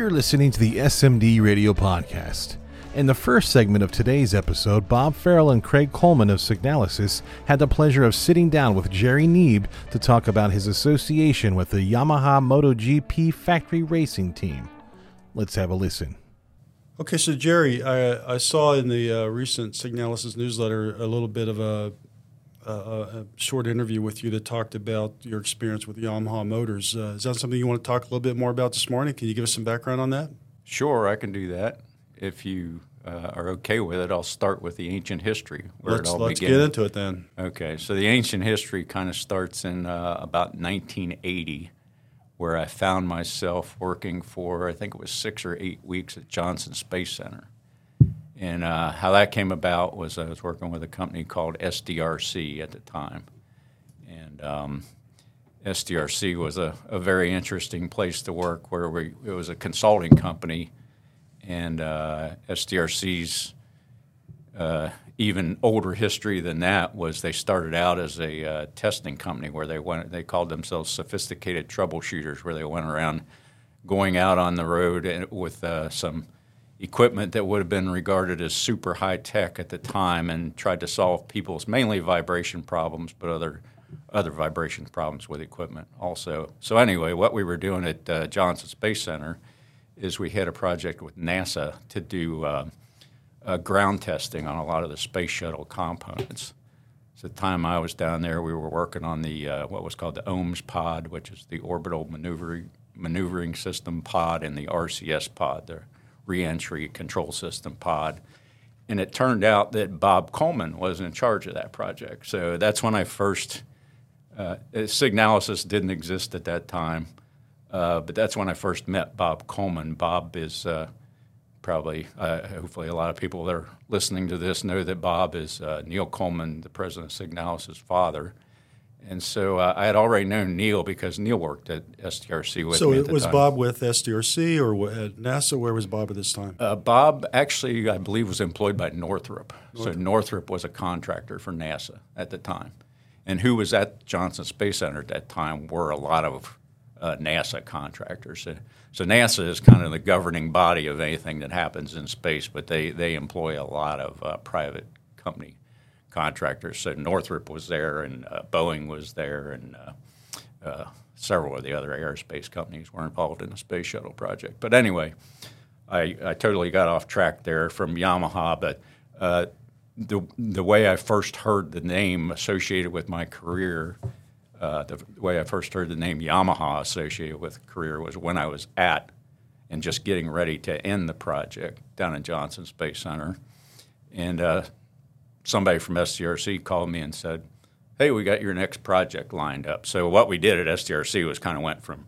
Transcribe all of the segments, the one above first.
You're listening to the SMD Radio Podcast. In the first segment of today's episode, Bob Farrell and Craig Coleman of Signalysis had the pleasure of sitting down with Jerry Neeb to talk about his association with the Yamaha MotoGP factory racing team. Let's have a listen. Okay, so Jerry, I, I saw in the uh, recent Signalysis newsletter a little bit of a, a, a, short interview with you that talked about your experience with Yamaha Motors. Uh, is that something you want to talk a little bit more about this morning? Can you give us some background on that? Sure, I can do that. If you uh, are okay with it, I'll start with the ancient history where let's, it all let's began. Let's get into it then. Okay, so the ancient history kind of starts in uh, about 1980 where I found myself working for, I think it was six or eight weeks at Johnson Space Center. And uh, how that came about was I was working with a company called SDRC at the time. And um, SDRC was a, a, very interesting place to work where we, it was a consulting company. And uh, SDRC's uh, even older history than that was they started out as a uh, testing company where they went they called themselves sophisticated troubleshooters where they went around going out on the road and with uh, some equipment that would have been regarded as super high tech at the time and tried to solve people's mainly vibration problems but other other vibration problems with equipment also so anyway what we were doing at uh, Johnson Space Center is we had a project with NASA to do uh, uh, ground testing on a lot of the space shuttle components. So the time I was down there, we were working on the uh, what was called the OMS pod, which is the orbital maneuvering maneuvering system pod, and the RCS pod, the reentry control system pod. And it turned out that Bob Coleman was in charge of that project. So that's when I first uh, Signalysis didn't exist at that time, uh, but that's when I first met Bob Coleman. Bob is uh, probably, uh, hopefully, a lot of people that are listening to this know that Bob is uh, Neil Coleman, the president of Signalysis' father. And so uh, I had already known Neil because Neil worked at SDRC with so me. So was time. Bob with SDRC or at NASA? Where was Bob at this time? Uh, Bob actually, I believe, was employed by Northrop. Northrop. So Northrop was a contractor for NASA at the time. And who was at Johnson Space Center at that time were a lot of uh, NASA contractors. So, so, NASA is kind of the governing body of anything that happens in space, but they, they employ a lot of uh, private company contractors. So Northrop was there, and uh, Boeing was there, and uh, uh, several of the other aerospace companies were involved in the space shuttle project. But anyway, I, I totally got off track there from Yamaha, but uh, the, the way I first heard the name associated with my career – uh, the way I first heard the name Yamaha associated with career was when I was at and just getting ready to end the project down in Johnson Space Center. And uh, somebody from SDRC called me and said, Hey, we got your next project lined up. So, what we did at SDRC was kind of went from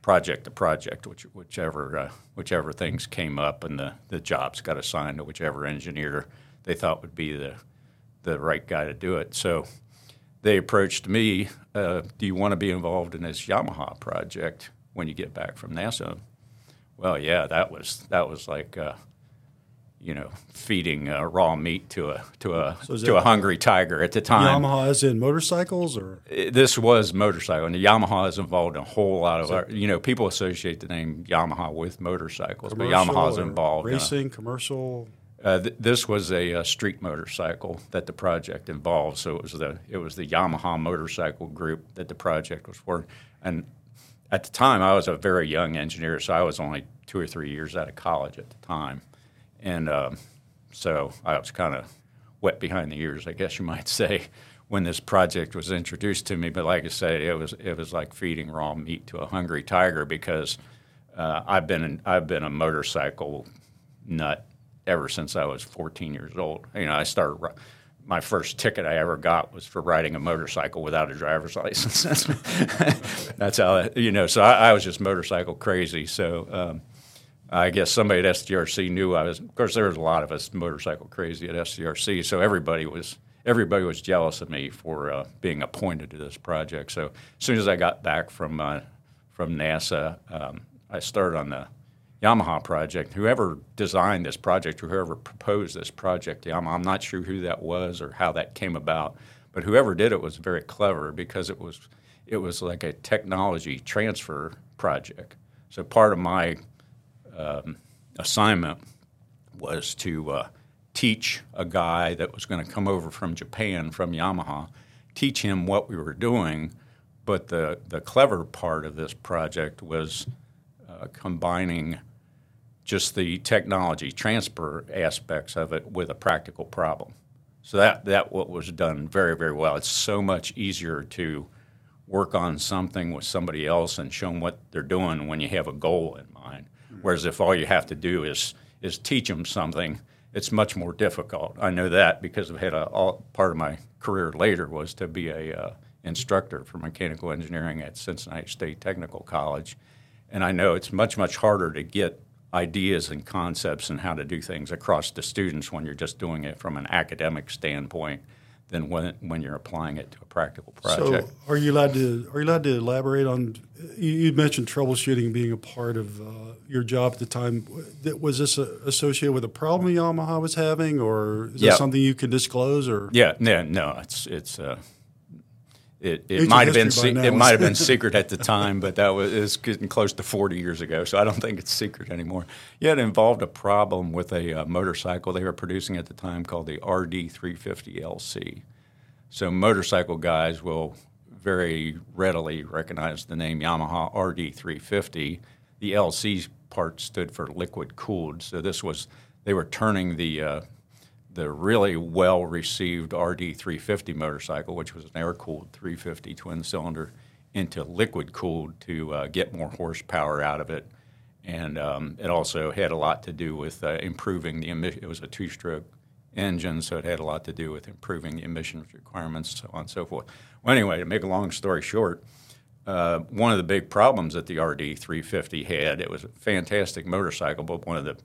project to project, which, whichever, uh, whichever things came up and the, the jobs got assigned to whichever engineer they thought would be the, the right guy to do it. So, they approached me, uh, "Do you want to be involved in this Yamaha project when you get back from NASA?" Well, yeah, that was that was like, uh, you know, feeding uh, raw meat to a to a so to a hungry tiger at the time. Yamaha is in motorcycles, or this was motorcycle, and the Yamaha is involved in a whole lot of. Our, you know, people associate the name Yamaha with motorcycles, but Yamaha is involved racing, in a, commercial. Uh, th- this was a, a, street motorcycle that the project involved. So it was the it was the Yamaha motorcycle group that the project was for. And at the time, I was a very young engineer, so I was only two or three years out of college at the time, and um, so I was kind of wet behind the ears, I guess you might say, when this project was introduced to me. But like I said, it was it was like feeding raw meat to a hungry tiger because uh, I've been I've been a motorcycle nut ever since I was 14 years old. You know, I started. My first ticket I ever got was for riding a motorcycle without a driver's license. That's how you know. So I, I, was just motorcycle crazy. So um, I guess somebody at SDRC knew I was. Of course, there was a lot of us motorcycle crazy at SDRC. So everybody was everybody was jealous of me for uh, being appointed to this project. So as soon as I got back from uh, from NASA, um, I started on the Yamaha project. Whoever designed this project, or whoever proposed this project, Yamaha, I'm not sure who that was or how that came about, but whoever did it was very clever because it was it was like a technology transfer project. So part of my um, assignment was to uh, teach a guy that was going to come over from Japan from Yamaha, teach him what we were doing. But the, the clever part of this project was uh, combining just the technology transfer aspects of it with a practical problem. So that that what was done very very well. It's so much easier to work on something with somebody else and show them what they're doing when you have a goal in mind. Whereas if all you have to do is is teach them something, it's much more difficult. I know that because I've had a all, part of my career later was to be a uh, instructor for mechanical engineering at Cincinnati State Technical College, and I know it's much much harder to get ideas and concepts and how to do things across the students when you're just doing it from an academic standpoint than when, when you're applying it to a practical project. So, are you allowed to are you allowed to elaborate on? You mentioned troubleshooting being a part of uh, your job at the time. Was this associated with a problem Yamaha was having, or is yeah. that something you can disclose? Or yeah, no, no, it's it's. Uh, it, it might have been se- it might have been secret at the time, but that was it's getting close to 40 years ago, so I don't think it's secret anymore. Yeah, it involved a problem with a uh, motorcycle they were producing at the time called the RD350LC. So motorcycle guys will very readily recognize the name Yamaha RD350. The LC part stood for liquid cooled, so this was they were turning the uh, the really well received RD 350 motorcycle, which was an air cooled 350 twin cylinder, into liquid cooled to uh, get more horsepower out of it. And um, it also had a lot to do with uh, improving the emission. It was a two stroke engine, so it had a lot to do with improving the emissions requirements, so on and so forth. Well, anyway, to make a long story short, uh, one of the big problems that the RD 350 had, it was a fantastic motorcycle, but one of the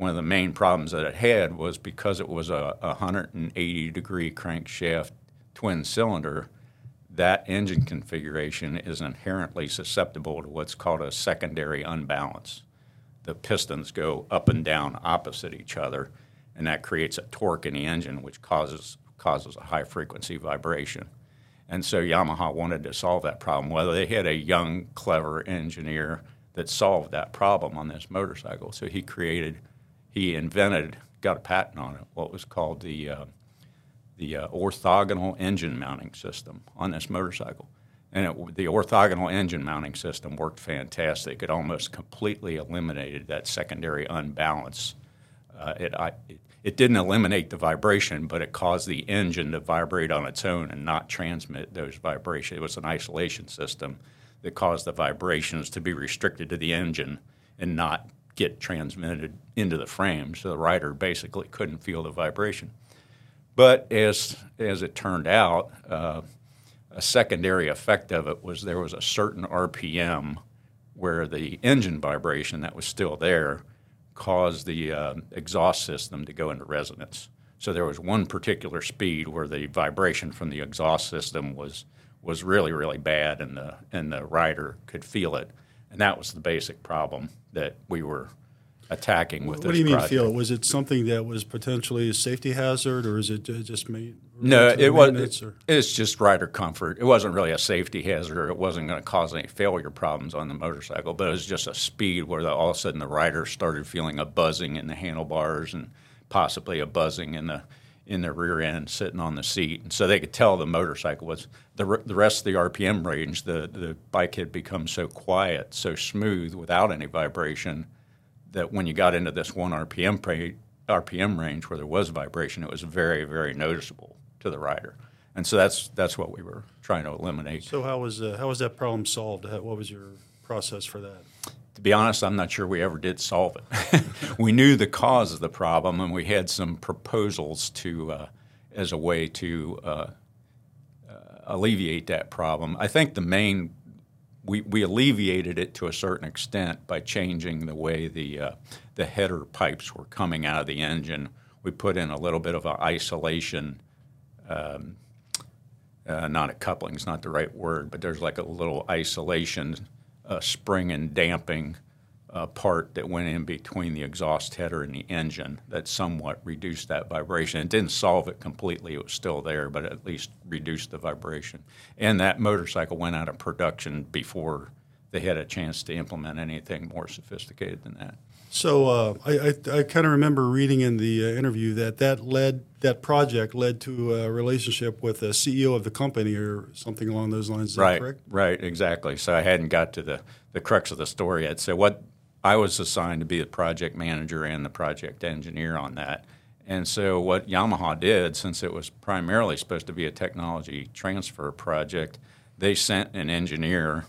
one of the main problems that it had was because it was a, a 180 degree crankshaft twin cylinder, that engine configuration is inherently susceptible to what's called a secondary unbalance. The pistons go up and down opposite each other, and that creates a torque in the engine, which causes causes a high frequency vibration. And so Yamaha wanted to solve that problem. Whether they had a young, clever engineer that solved that problem on this motorcycle, so he created he invented, got a patent on it, what was called the uh, the uh, orthogonal engine mounting system on this motorcycle. And it, the orthogonal engine mounting system worked fantastic. It almost completely eliminated that secondary unbalance. Uh, it, I, it, it didn't eliminate the vibration, but it caused the engine to vibrate on its own and not transmit those vibrations. It was an isolation system that caused the vibrations to be restricted to the engine and not get transmitted into the frame, so the rider basically couldn't feel the vibration. But as as it turned out, uh, a secondary effect of it was there was a certain RPM where the engine vibration that was still there caused the uh, exhaust system to go into resonance. So there was one particular speed where the vibration from the exhaust system was was really really bad, and the and the rider could feel it, and that was the basic problem that we were attacking with what do you mean project. feel? Was it something that was potentially a safety hazard, or is it just me? No, it was. or- It's just rider comfort. It wasn't really a safety hazard, it wasn't going to cause any failure problems on the motorcycle. But it was just a speed where the, all of a sudden the rider started feeling a buzzing in the handlebars and possibly a buzzing in the in the rear end, sitting on the seat, and so they could tell the motorcycle was the the rest of the RPM range. The the bike had become so quiet, so smooth, without any vibration, that when you got into this one RPM pra- RPM range where there was vibration, it was very very noticeable to the rider, and so that's that's what we were trying to eliminate. So how was uh, how was that problem solved? What was your process for that? To be honest, I'm not sure we ever did solve it. we knew the cause of the problem, and we had some proposals to uh, as a way to uh, uh, alleviate that problem. I think the main we, we alleviated it to a certain extent by changing the way the uh, the header pipes were coming out of the engine. We put in a little bit of an isolation. Um, uh, not a coupling is not the right word, but there's like a little isolation uh, spring and damping uh, part that went in between the exhaust header and the engine that somewhat reduced that vibration. It didn't solve it completely; it was still there, but at least reduced the vibration. And that motorcycle went out of production before they had a chance to implement anything more sophisticated than that. So uh, I, I, I kind of remember reading in the uh, interview that that led that project led to a relationship with the CEO of the company or something along those lines. Is that right, correct? right, exactly. So I hadn't got to the the crux of the story yet. So what I was assigned to be the project manager and the project engineer on that. And so what Yamaha did, since it was primarily supposed to be a technology transfer project, they sent an engineer.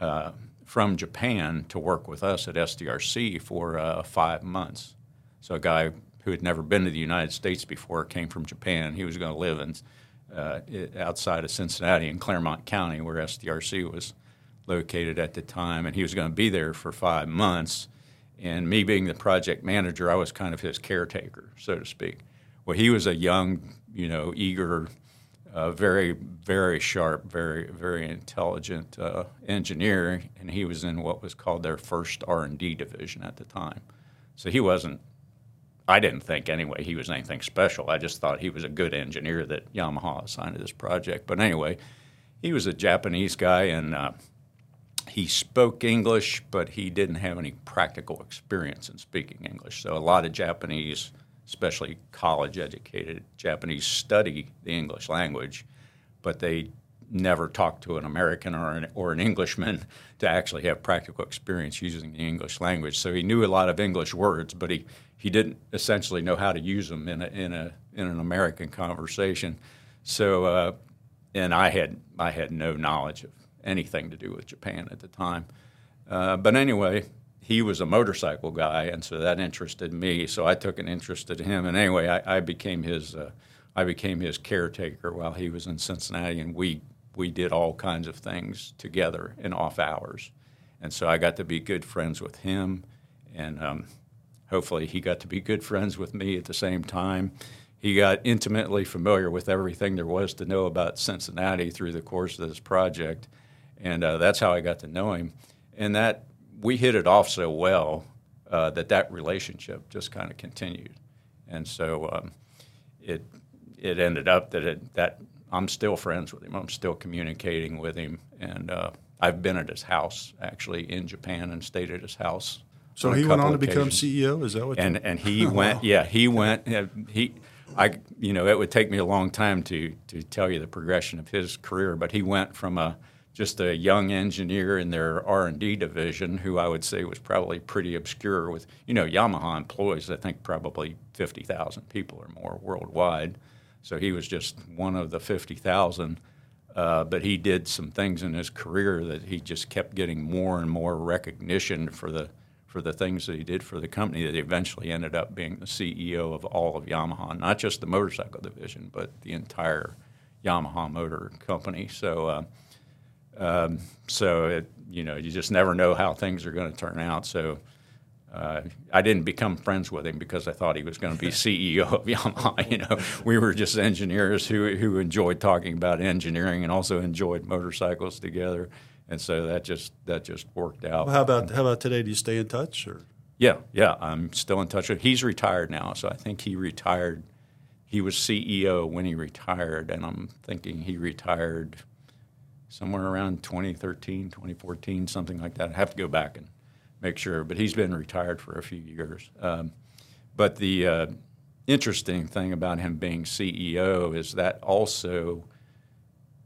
Uh, from Japan to work with us at SDRC for uh, five months. So a guy who had never been to the United States before came from Japan. He was going to live in uh, outside of Cincinnati in Clermont County, where SDRC was located at the time, and he was going to be there for five months. And me being the project manager, I was kind of his caretaker, so to speak. Well, he was a young, you know, eager a very, very sharp, very, very intelligent uh, engineer, and he was in what was called their first R and D division at the time. So he wasn't. I didn't think anyway he was anything special. I just thought he was a good engineer that Yamaha assigned to this project. But anyway, he was a Japanese guy, and uh, he spoke English, but he didn't have any practical experience in speaking English. So a lot of Japanese especially college educated Japanese, study the English language, but they never talk to an American or an, or an Englishman to actually have practical experience using the English language. So he knew a lot of English words, but he, he didn't essentially know how to use them in, a, in, a, in an American conversation. So, uh, and I had, I had no knowledge of anything to do with Japan at the time. Uh, but anyway, he was a motorcycle guy, and so that interested me. So I took an interest in him, and anyway, I, I became his uh, I became his caretaker while he was in Cincinnati, and we we did all kinds of things together in off hours, and so I got to be good friends with him, and um, hopefully he got to be good friends with me at the same time. He got intimately familiar with everything there was to know about Cincinnati through the course of this project, and uh, that's how I got to know him. And that we hit it off so well uh, that that relationship just kind of continued, and so um, it it ended up that it, that I'm still friends with him. I'm still communicating with him, and uh, I've been at his house actually in Japan and stayed at his house. So he went on to become CEO. Is that what? You And and he went. Yeah, he went. He. I, you know, it would take me a long time to to tell you the progression of his career, but he went from a just a young engineer in their R&D division who I would say was probably pretty obscure with you know Yamaha employs I think probably 50,000 people or more worldwide. So he was just one of the 50,000 uh, but he did some things in his career that he just kept getting more and more recognition for the for the things that he did for the company that eventually ended up being the CEO of all of Yamaha not just the motorcycle division but the entire Yamaha motor company. So uh, um, so it, you know, you just never know how things are going to turn out. So uh, I didn't become friends with him because I thought he was going to be CEO of Yamaha. You know, we were just engineers who who enjoyed talking about engineering and also enjoyed motorcycles together. And so that just that just worked out. Well, how about how about today? Do you stay in touch or? Yeah, yeah, I'm still in touch with. He's retired now, so I think he retired. He was CEO when he retired, and I'm thinking he retired somewhere around 2013, 2014, something like that. I have to go back and make sure, but he's been retired for a few years. Um, but the uh, interesting thing about him being CEO is that also,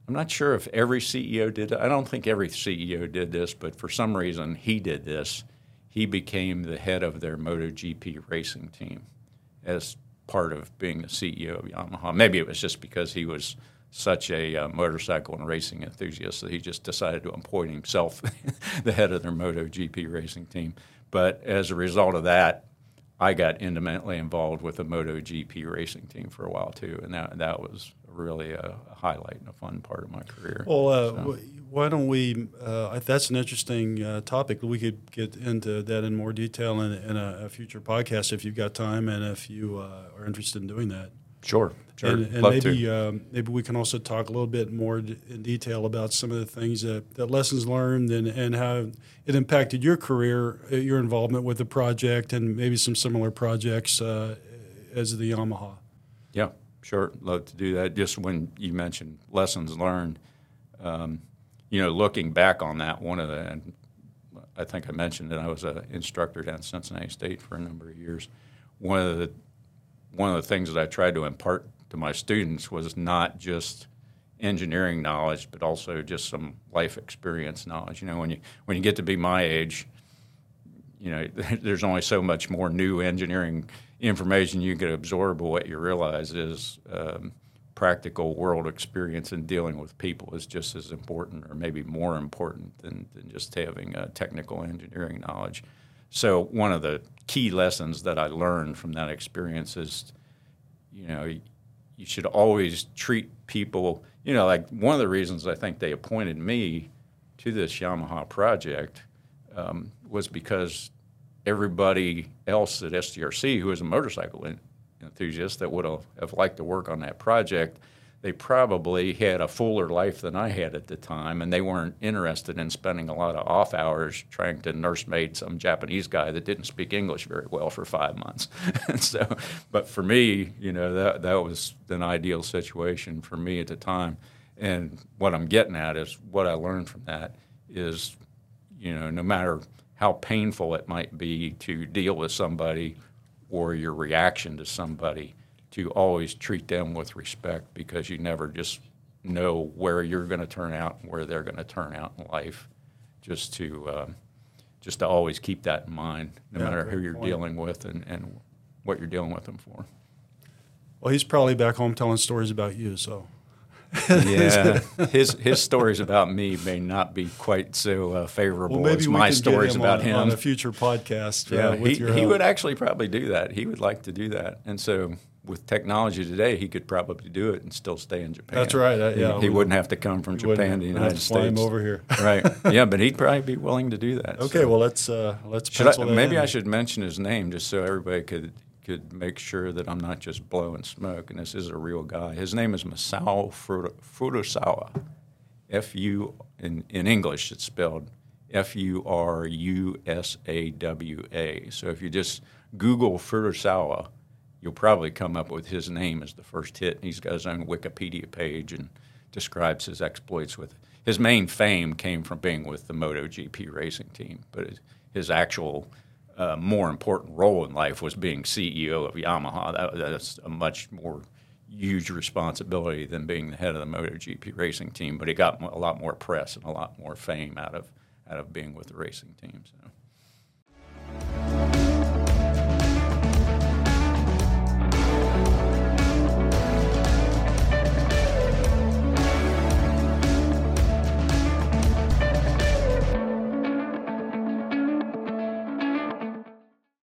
I'm not sure if every CEO did. I don't think every CEO did this, but for some reason he did this. He became the head of their MotoGP racing team as part of being the CEO of Yamaha. Maybe it was just because he was such a uh, motorcycle and racing enthusiast that he just decided to appoint himself the head of their MotoGP racing team. But as a result of that, I got intimately involved with the MotoGP racing team for a while too, and that that was really a, highlight and a fun part of my career. Well, uh, so. why don't we? Uh, that's an interesting uh, topic. We could get into that in more detail in, in a, a, future podcast if you've got time and if you uh, are interested in doing that. Sure. Sure. And, and maybe um, maybe we can also talk a little bit more d- in detail about some of the things that, that lessons learned and, and how it impacted your career, uh, your involvement with the project, and maybe some similar projects uh, as the Yamaha. Yeah, sure. Love to do that. Just when you mentioned lessons learned, um, you know, looking back on that, one of the and I think I mentioned that I was an instructor down at Cincinnati State for a number of years. One of the one of the things that I tried to impart to my students was not just engineering knowledge, but also just some life experience knowledge. You know, when you when you get to be my age, you know, there's only so much more new engineering information you can absorb. But what you realize is um, practical world experience in dealing with people is just as important, or maybe more important than, than just having uh, technical engineering knowledge. So one of the key lessons that I learned from that experience is, you know, you should always treat people. You know, like one of the reasons I think they appointed me to this Yamaha project um, was because everybody else at SDRC who was a motorcycle enthusiast that would have liked to work on that project they probably had a fuller life than I had at the time, and they weren't interested in spending a lot of off hours trying to nursemaid some Japanese guy that didn't speak English very well for five months. so, but for me, you know, that that was an ideal situation for me at the time. And what I'm getting at is what I learned from that is, you know, no matter how painful it might be to deal with somebody or your reaction to somebody to always treat them with respect because you never just know where you're going to turn out and where they're going to turn out in life. Just to uh, just to always keep that in mind, no yeah, matter who you're point. dealing with and, and what you're dealing with them for. Well, he's probably back home telling stories about you, so. yeah, his his stories about me may not be quite so uh, favorable well, as my stories him about on, him on a future podcast. Uh, yeah, he, he would actually probably do that. He would like to do that, and so with technology today, he could probably do it and still stay in Japan. That's right. Yeah, he, he wouldn't have to come from Japan to the United States. Fly him over here. right. Yeah, but he'd probably be willing to do that. Okay. So. Well, let's uh, let's I, maybe in. I should mention his name just so everybody could could make sure that I'm not just blowing smoke and this is a real guy. His name is Masao Furusawa. F U in in English it's spelled F U R U S A W A. So if you just Google Furusawa you'll probably come up with his name as the first hit. And he's got his own Wikipedia page and describes his exploits with his main fame came from being with the MotoGP racing team, but his actual uh, more important role in life was being CEO of Yamaha. That, that's a much more huge responsibility than being the head of the MotoGP racing team. But he got a lot more press and a lot more fame out of out of being with the racing team. So.